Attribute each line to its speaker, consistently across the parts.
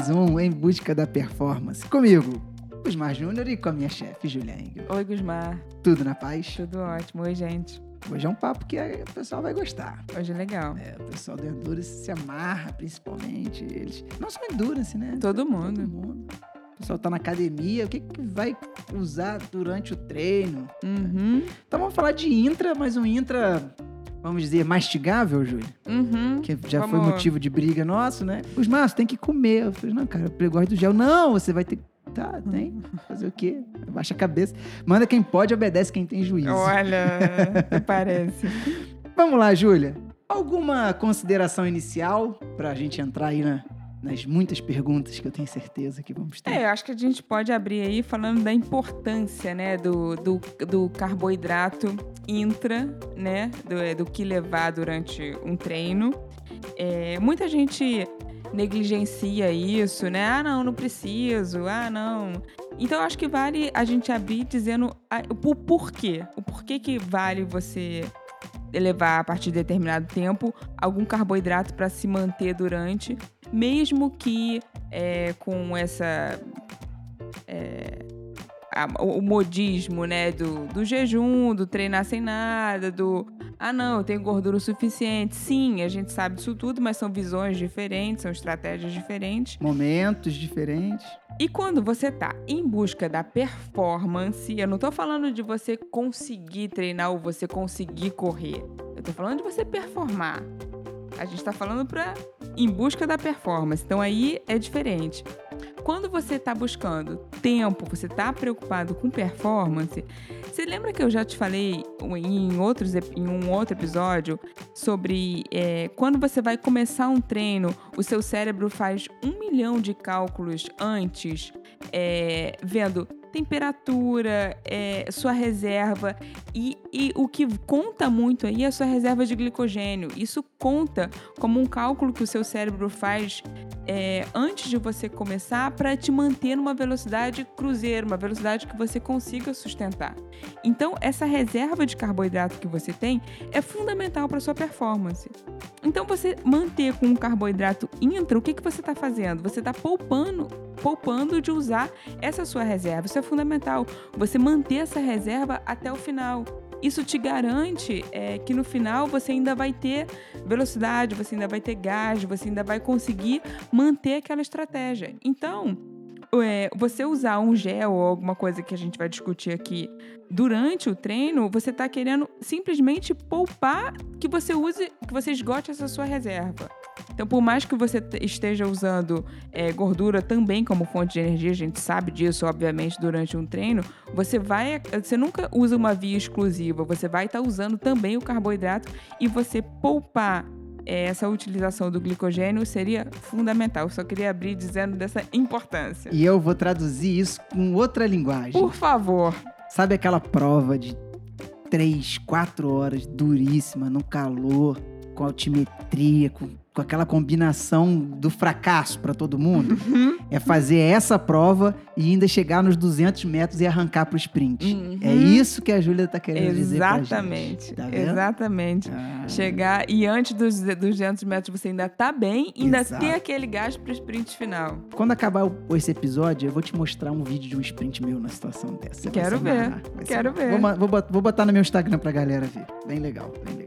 Speaker 1: mais um Em Busca da Performance. Comigo, Gusmar Júnior e com a minha chefe, Julia Engel.
Speaker 2: Oi, Gusmar.
Speaker 1: Tudo na paz?
Speaker 2: Tudo ótimo. Oi, gente.
Speaker 1: Hoje é um papo que o pessoal vai gostar.
Speaker 2: Hoje é legal.
Speaker 1: É, o pessoal do Endurance se amarra, principalmente. Eles. Não só Endurance, né?
Speaker 2: Todo mundo.
Speaker 1: Todo mundo. O pessoal tá na academia, o que, que vai usar durante o treino?
Speaker 2: Uhum.
Speaker 1: Então vamos falar de intra, mas um intra vamos dizer, mastigável, Júlio?
Speaker 2: Uhum.
Speaker 1: Que já foi motivo de briga nosso, né? Os maços tem que comer. Eu falei, não, cara, eu gosto do gel. Não, você vai ter Tá, tem. Fazer o quê? Baixa a cabeça. Manda quem pode, obedece quem tem juízo.
Speaker 2: Olha, parece.
Speaker 1: Vamos lá, Júlia. Alguma consideração inicial pra gente entrar aí na, nas muitas perguntas que eu tenho certeza que vamos ter.
Speaker 2: É, eu acho que a gente pode abrir aí falando da importância, né, do, do, do carboidrato intra, né, do, do que levar durante um treino. É, muita gente negligencia isso, né? Ah, não, não preciso. Ah, não. Então acho que vale a gente abrir dizendo o porquê. O porquê que vale você levar a partir de determinado tempo algum carboidrato para se manter durante, mesmo que é, com essa é, a, o modismo, né, do, do jejum, do treinar sem nada, do ah, não, eu tenho gordura o suficiente. Sim, a gente sabe disso tudo, mas são visões diferentes, são estratégias diferentes.
Speaker 1: Momentos diferentes.
Speaker 2: E quando você tá em busca da performance, eu não tô falando de você conseguir treinar ou você conseguir correr. Eu tô falando de você performar. A gente tá falando para em busca da performance. Então aí é diferente. Quando você está buscando tempo, você está preocupado com performance, você lembra que eu já te falei em, outros, em um outro episódio sobre é, quando você vai começar um treino, o seu cérebro faz um milhão de cálculos antes, é, vendo temperatura, é, sua reserva e, e, o que conta muito aí é a sua reserva de glicogênio. Isso conta como um cálculo que o seu cérebro faz é, antes de você começar para te manter numa velocidade cruzeiro, uma velocidade que você consiga sustentar. Então, essa reserva de carboidrato que você tem é fundamental para sua performance. Então, você manter com um carboidrato intra, o que, que você está fazendo? Você está poupando, poupando de usar essa sua reserva. Isso é fundamental. Você manter essa reserva até o final. Isso te garante é, que no final você ainda vai ter velocidade, você ainda vai ter gás, você ainda vai conseguir manter aquela estratégia. Então, é, você usar um gel ou alguma coisa que a gente vai discutir aqui durante o treino, você está querendo simplesmente poupar que você use, que você esgote essa sua reserva. Então, por mais que você esteja usando é, gordura também como fonte de energia, a gente sabe disso, obviamente, durante um treino, você vai, você nunca usa uma via exclusiva, você vai estar tá usando também o carboidrato e você poupar essa utilização do glicogênio seria fundamental. Eu só queria abrir dizendo dessa importância.
Speaker 1: E eu vou traduzir isso com outra linguagem.
Speaker 2: Por favor.
Speaker 1: Sabe aquela prova de três, quatro horas duríssima, no calor, com altimetria, com com aquela combinação do fracasso para todo mundo, uhum. é fazer essa prova e ainda chegar nos 200 metros e arrancar para o sprint. Uhum. É isso que a Júlia está querendo
Speaker 2: Exatamente.
Speaker 1: dizer.
Speaker 2: Tá Exatamente. Ah. Chegar e antes dos 200 metros você ainda tá bem ainda Exato. ter aquele gás para o sprint final.
Speaker 1: Quando acabar esse episódio, eu vou te mostrar um vídeo de um sprint meu na situação dessa.
Speaker 2: Quero ver. Quero ver.
Speaker 1: Vou, vou, vou botar no meu Instagram pra galera ver. Bem legal, bem legal.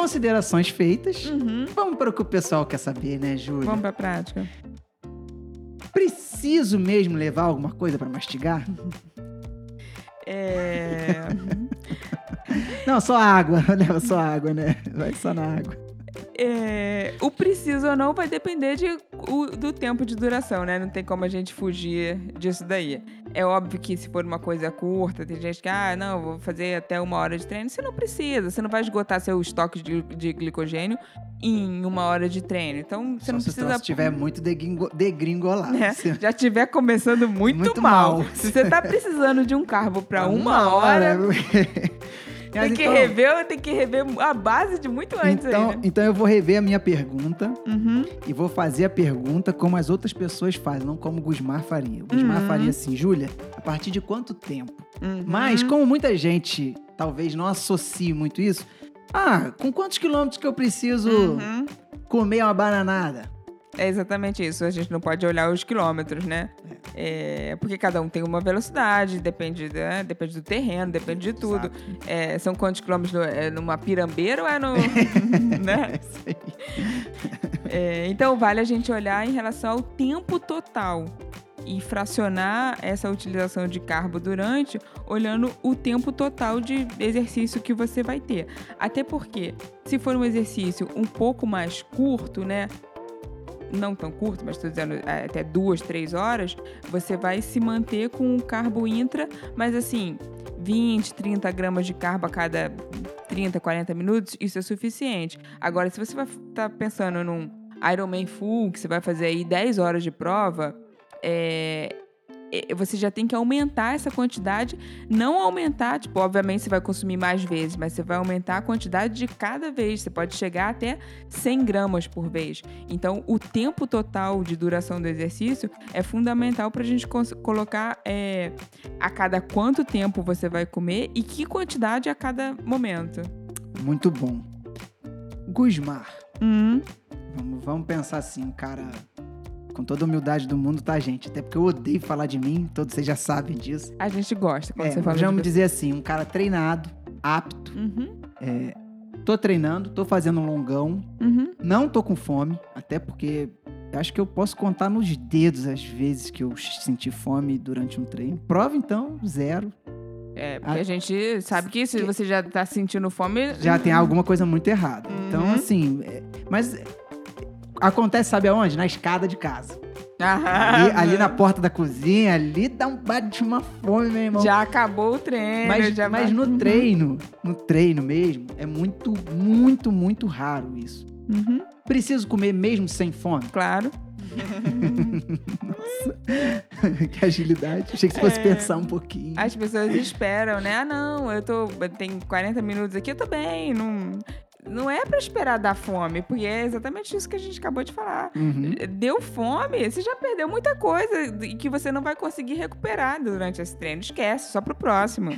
Speaker 1: Considerações feitas.
Speaker 2: Uhum.
Speaker 1: Vamos para o que o pessoal quer saber, né, Júlia?
Speaker 2: Vamos para a prática.
Speaker 1: Preciso mesmo levar alguma coisa para mastigar?
Speaker 2: É.
Speaker 1: Não, só água. Leva só água, né? Vai só na água.
Speaker 2: É, o preciso ou não vai depender de, o, do tempo de duração, né? Não tem como a gente fugir disso daí. É óbvio que se for uma coisa curta, tem gente que, ah, não, vou fazer até uma hora de treino. Você não precisa, você não vai esgotar seu estoque de, de glicogênio em uma hora de treino. Então, você Só não precisa. Se
Speaker 1: estiver muito degringolado.
Speaker 2: É, já estiver começando muito, muito mal. mal. Se você está precisando de um carbo para uma, uma, hora. hora... Tem que então, rever, tem que rever a base de muito antes
Speaker 1: então,
Speaker 2: aí, né?
Speaker 1: Então eu vou rever a minha pergunta
Speaker 2: uhum.
Speaker 1: e vou fazer a pergunta como as outras pessoas fazem, não como o Gusmar faria. O Gusmar uhum. faria assim, Júlia, a partir de quanto tempo?
Speaker 2: Uhum.
Speaker 1: Mas como muita gente talvez não associe muito isso, ah, com quantos quilômetros que eu preciso
Speaker 2: uhum.
Speaker 1: comer uma bananada?
Speaker 2: É exatamente isso. A gente não pode olhar os quilômetros, né? É, porque cada um tem uma velocidade, depende, né? depende do terreno, depende de tudo. É, são quantos quilômetros? No, é numa pirambeira ou é no. né?
Speaker 1: É.
Speaker 2: É, então, vale a gente olhar em relação ao tempo total e fracionar essa utilização de carbo durante, olhando o tempo total de exercício que você vai ter. Até porque, se for um exercício um pouco mais curto, né? Não tão curto, mas estou dizendo é, até duas, três horas, você vai se manter com um carbo intra, mas assim, 20, 30 gramas de carbo a cada 30, 40 minutos, isso é suficiente. Agora, se você vai estar pensando num Ironman full, que você vai fazer aí 10 horas de prova, é, você já tem que aumentar essa quantidade. Não aumentar, tipo, obviamente você vai consumir mais vezes, mas você vai aumentar a quantidade de cada vez. Você pode chegar até 100 gramas por vez. Então, o tempo total de duração do exercício é fundamental para a gente colocar é, a cada quanto tempo você vai comer e que quantidade a cada momento.
Speaker 1: Muito bom. Gusmar.
Speaker 2: Hum,
Speaker 1: Vamos, vamos pensar assim, um cara com toda a humildade do mundo, tá, gente? Até porque eu odeio falar de mim, todos vocês já sabem disso.
Speaker 2: a gente gosta quando
Speaker 1: É,
Speaker 2: você fala
Speaker 1: vamos
Speaker 2: de...
Speaker 1: dizer assim, um cara treinado, apto,
Speaker 2: Uhum,
Speaker 1: tô treinando, tô fazendo um longão,
Speaker 2: uhum.
Speaker 1: não tô com fome, até porque acho que eu posso contar nos dedos as vezes que eu senti fome durante um treino. Prova, então, zero.
Speaker 2: É, porque
Speaker 1: Ah,
Speaker 2: a gente sabe que se
Speaker 1: que-
Speaker 2: você já tá sentindo fome...
Speaker 1: Já tem alguma coisa muito errada. Então,
Speaker 2: Uhum.
Speaker 1: assim, é, mas é, acontece, sabe aonde? Na escada de casa.
Speaker 2: Ah,
Speaker 1: Ali, ali na porta da cozinha, ali dá um bate uma fome, meu irmão.
Speaker 2: Já acabou o treino.
Speaker 1: mas
Speaker 2: já
Speaker 1: mas no
Speaker 2: Uhum,
Speaker 1: treino, no treino mesmo, é muito, muito, muito raro isso.
Speaker 2: uhum,
Speaker 1: Preciso comer mesmo sem fome?
Speaker 2: claro.
Speaker 1: que agilidade. Achei que você fosse
Speaker 2: É.
Speaker 1: pensar um pouquinho.
Speaker 2: As pessoas esperam, né? Ah, não, eu tô. Tem 40 minutos aqui, eu tô bem. Não, não é pra esperar dar fome, porque é exatamente isso que a gente acabou de falar.
Speaker 1: Uhum.
Speaker 2: Deu fome, você já perdeu muita coisa e que você não vai conseguir recuperar durante esse treino. Esquece, só pro próximo.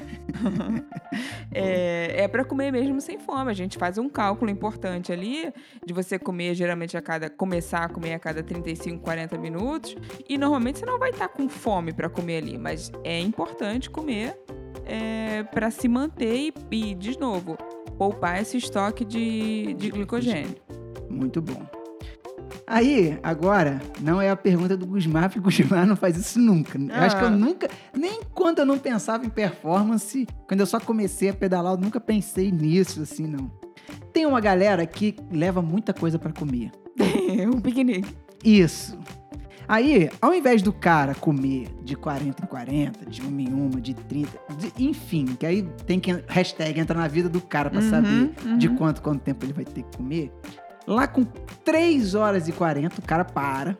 Speaker 2: é, é para comer mesmo sem fome. A gente faz um cálculo importante ali de você comer geralmente a cada. começar a comer a cada 35, 40 minutos. E normalmente você não vai estar com fome para comer ali, mas é importante comer é, para se manter e, e, de novo, poupar esse estoque de, de glicogênio.
Speaker 1: Muito bom. Aí, agora, não é a pergunta do Gusmar, porque o Gusmar não faz isso nunca. Eu acho que eu
Speaker 2: Ah.
Speaker 1: nunca, nem quando eu não pensava em performance, quando eu só comecei a pedalar, eu nunca pensei nisso, assim, não. Tem uma galera que leva muita coisa pra comer.
Speaker 2: um piquenique.
Speaker 1: Isso. Aí, ao invés do cara comer de 40 em 40, de uma em uma, de 30, de- enfim, que aí tem que hashtag entra na vida do cara pra
Speaker 2: Uhum,
Speaker 1: saber
Speaker 2: uhum.
Speaker 1: de quanto, quanto tempo ele vai ter que comer. Lá com 3 horas e 40, o cara para,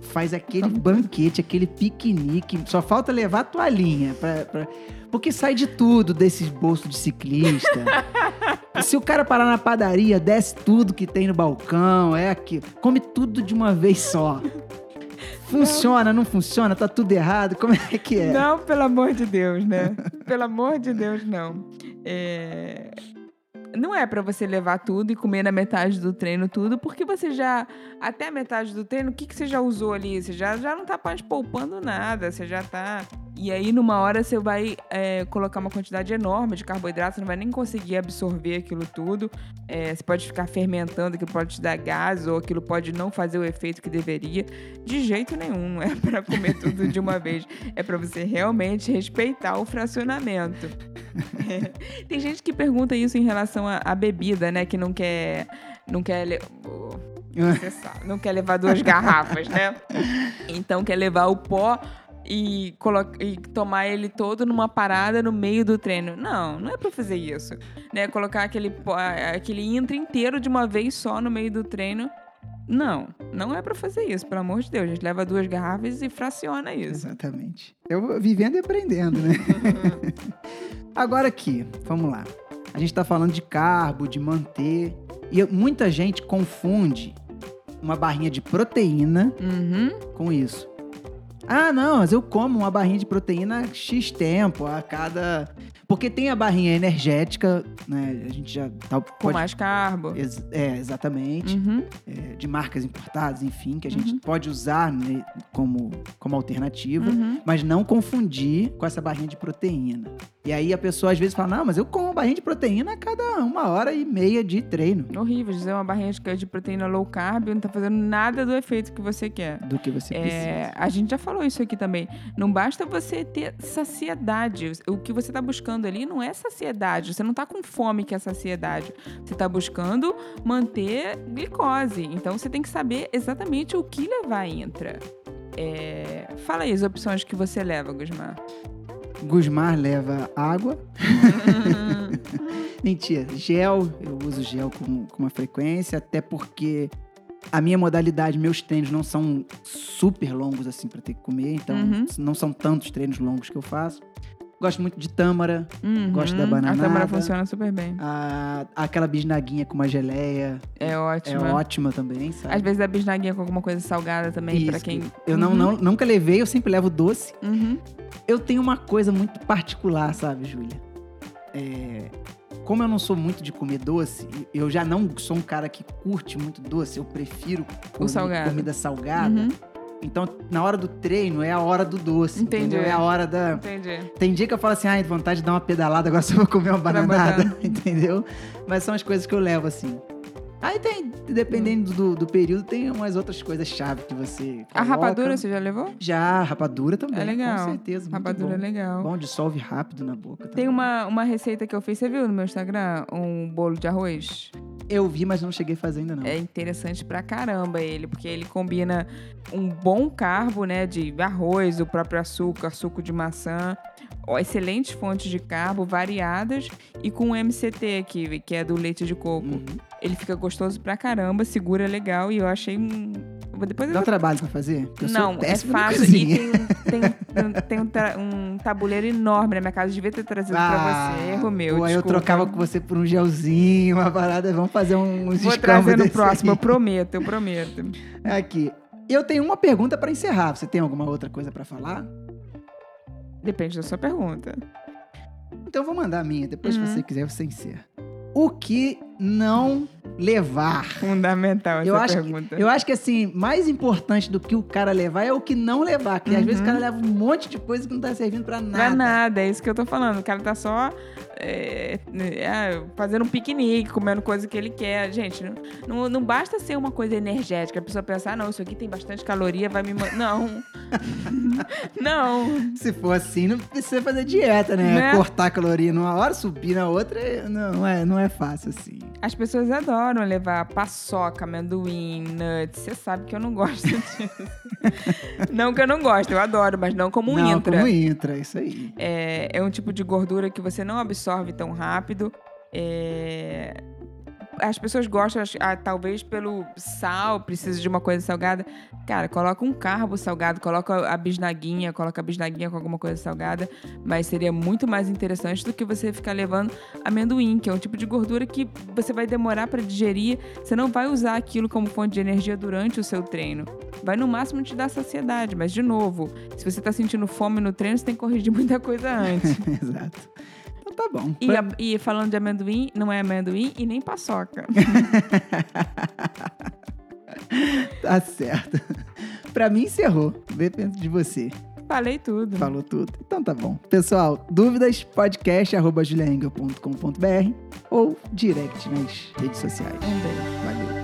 Speaker 1: faz aquele banquete, aquele piquenique, só falta levar a toalhinha pra, pra- porque sai de tudo desses bolsos de ciclista. Se o cara parar na padaria, desce tudo que tem no balcão, é aqui, come tudo de uma vez só. Funciona, não funciona, tá tudo errado, como é que é?
Speaker 2: Não, pelo amor de Deus, né? pelo amor de Deus, não. É, Não é pra você levar tudo e comer na metade do treino tudo, porque você já, até a metade do treino, o que, que você já usou ali? Você já, já não tá mais poupando nada, você já tá. E aí, numa hora, você vai é, colocar uma quantidade enorme de carboidrato, você não vai nem conseguir absorver aquilo tudo. É, você pode ficar fermentando, aquilo pode te dar gás, ou aquilo pode não fazer o efeito que deveria. De jeito nenhum, não é pra comer tudo de uma vez. É pra você realmente respeitar o fracionamento. Tem gente que pergunta isso em relação à, bebida, né? Que não quer. Não quer. Você sabe, não quer levar duas garrafas, né? Então quer levar o pó e, e tomar ele todo numa parada no meio do treino. Não, não é pra fazer isso. Né? Colocar aquele, aquele intra inteiro de uma vez só no meio do treino. Não, não é pra fazer isso, pelo amor de Deus. A gente leva duas garrafas e fraciona isso.
Speaker 1: Exatamente. Eu vivendo e aprendendo, né? Agora aqui, vamos lá. A gente tá falando de carbo, de manter. E muita gente confunde uma barrinha de proteína
Speaker 2: Uhum.
Speaker 1: com isso. Ah, não, mas eu como uma barrinha de proteína X tempo, a cada. Porque tem a barrinha energética, né? A gente já tá,
Speaker 2: Com
Speaker 1: pode...
Speaker 2: mais carbo.
Speaker 1: Ex- É, exatamente.
Speaker 2: Uhum.
Speaker 1: É, de marcas importadas, enfim, que a gente
Speaker 2: Uhum.
Speaker 1: pode usar né, como, como alternativa.
Speaker 2: Uhum.
Speaker 1: Mas não confundir com essa barrinha de proteína. E aí a pessoa às vezes fala: Não, mas eu como barrinha de proteína a cada uma hora e meia de treino.
Speaker 2: Horrível, dizer uma barrinha de- de proteína low carb não tá fazendo nada do efeito que você quer.
Speaker 1: Do que você
Speaker 2: É,
Speaker 1: precisa.
Speaker 2: a gente já falou isso aqui também. Não basta você ter saciedade. O que você tá buscando ali não é saciedade. Você não tá com fome que é saciedade. Você tá buscando manter glicose. Então você tem que saber exatamente o que levar intra. É, Fala aí as opções que você leva, Gusmar.
Speaker 1: Gusmar leva água. Mentira, gel. Eu uso gel com, com uma frequência, até porque a minha modalidade, meus treinos não são super longos assim pra ter que comer, então
Speaker 2: Uhum.
Speaker 1: não são tantos treinos longos que eu faço. Gosto muito de tâmara,
Speaker 2: Uhum.
Speaker 1: Gosto da
Speaker 2: A
Speaker 1: bananada.
Speaker 2: tâmara funciona super bem.
Speaker 1: a, aquela bisnaguinha com uma geleia
Speaker 2: É
Speaker 1: é
Speaker 2: ótima.
Speaker 1: ótima também, sabe?
Speaker 2: Às vezes a bisnaguinha com alguma coisa salgada também, pra
Speaker 1: Isso,
Speaker 2: quem.
Speaker 1: Eu não,
Speaker 2: Uhum.
Speaker 1: não, nunca levei, eu sempre levo doce.
Speaker 2: Uhum.
Speaker 1: Eu tenho uma coisa muito particular, sabe, Júlia? É, como eu não sou muito de comer doce, eu já não sou um cara que curte muito doce, eu prefiro
Speaker 2: salgado.
Speaker 1: comida salgada.
Speaker 2: Uhum.
Speaker 1: Então, na hora do treino, é a hora do doce.
Speaker 2: Entendi.
Speaker 1: Entendeu? É a hora da.
Speaker 2: Entendi.
Speaker 1: Tem dia que eu falo assim, ai, vontade de dar uma pedalada, agora só vou comer uma bananada.
Speaker 2: banana.
Speaker 1: entendeu? Mas são as coisas que eu levo assim. Aí tem, dependendo do, do período, tem umas outras coisas chave que você.
Speaker 2: A
Speaker 1: coloca.
Speaker 2: rapadura você já levou?
Speaker 1: Já, rapadura também.
Speaker 2: É legal.
Speaker 1: Com certeza.
Speaker 2: Rapadura é legal.
Speaker 1: Bom, dissolve rápido na boca.
Speaker 2: Tem
Speaker 1: também.
Speaker 2: uma, uma receita que eu fiz, você viu no meu Instagram? Um bolo de arroz.
Speaker 1: Eu vi, mas não cheguei a fazer ainda não.
Speaker 2: É interessante pra caramba ele, porque ele combina um bom carbo, né, de arroz, o próprio açúcar, suco de maçã, ó, excelentes fontes de carbo variadas e com o MCT aqui, que é do leite de coco.
Speaker 1: Uhum.
Speaker 2: Ele fica gostoso pra caramba, segura legal e eu achei um... Depois eu
Speaker 1: Dá
Speaker 2: vou
Speaker 1: trabalho pra fazer? Eu
Speaker 2: Não, é fácil. E tem, um- tem, um- tem um, tra- um tabuleiro enorme na minha casa. Devia ter trazido pra você. Erro meu.
Speaker 1: Ah, aí eu trocava com você por um gelzinho, uma parada. Vamos fazer uns
Speaker 2: Vou trazer no próximo, eu
Speaker 1: aí.
Speaker 2: prometo, eu prometo.
Speaker 1: Aqui. Eu tenho uma pergunta pra encerrar. Você tem alguma outra coisa pra falar?
Speaker 2: Depende da sua pergunta.
Speaker 1: Então eu vou mandar a minha. Depois,
Speaker 2: Uhum.
Speaker 1: se você quiser, você encerra. O que não levar?
Speaker 2: Fundamental essa
Speaker 1: Eu acho,
Speaker 2: pergunta.
Speaker 1: eu acho que, assim, mais importante do que o cara levar é o que não levar. Porque às vezes o
Speaker 2: Uhum.
Speaker 1: cara leva um monte de coisa que não tá servindo pra nada.
Speaker 2: é nada, é isso que eu tô falando. O cara tá só é, é, fazendo um piquenique, comendo coisa que ele quer. Gente, não, não, não basta ser uma coisa energética. A pessoa pensar, ah, não, isso aqui tem bastante caloria, vai me... ma-" Não. não.
Speaker 1: Se for assim, não precisa fazer dieta, né?
Speaker 2: Né?
Speaker 1: Cortar caloria numa hora, subir na outra, não é, não é fácil assim.
Speaker 2: As pessoas adoram levar paçoca, amendoim, nuts. Você sabe que eu não gosto disso. não que eu não gosto, eu adoro, mas não como
Speaker 1: não,
Speaker 2: intra.
Speaker 1: como intra, isso aí.
Speaker 2: É, é um tipo de gordura que você não absorve tão rápido. É, As pessoas gostam, ah, talvez pelo sal, precisa de uma coisa salgada. Cara, coloca um carbo salgado, coloca a bisnaguinha, coloca a bisnaguinha com alguma coisa salgada. Mas seria muito mais interessante do que você ficar levando amendoim, que é um tipo de gordura que você vai demorar para digerir. Você não vai usar aquilo como fonte de energia durante o seu treino. Vai no máximo te dar saciedade, mas de novo, se você tá sentindo fome no treino, você tem que corrigir muita coisa antes.
Speaker 1: Exato. Tá bom.
Speaker 2: E,
Speaker 1: Pra-
Speaker 2: a- e falando de amendoim, não é amendoim e nem paçoca.
Speaker 1: Tá certo. pra mim, encerrou. Depende de você.
Speaker 2: Falei tudo.
Speaker 1: Falou tudo. Então tá bom. Pessoal, dúvidas, podcast, arroba juliaengel.com.br ou direct nas redes sociais.
Speaker 2: Um beijo.
Speaker 1: Valeu.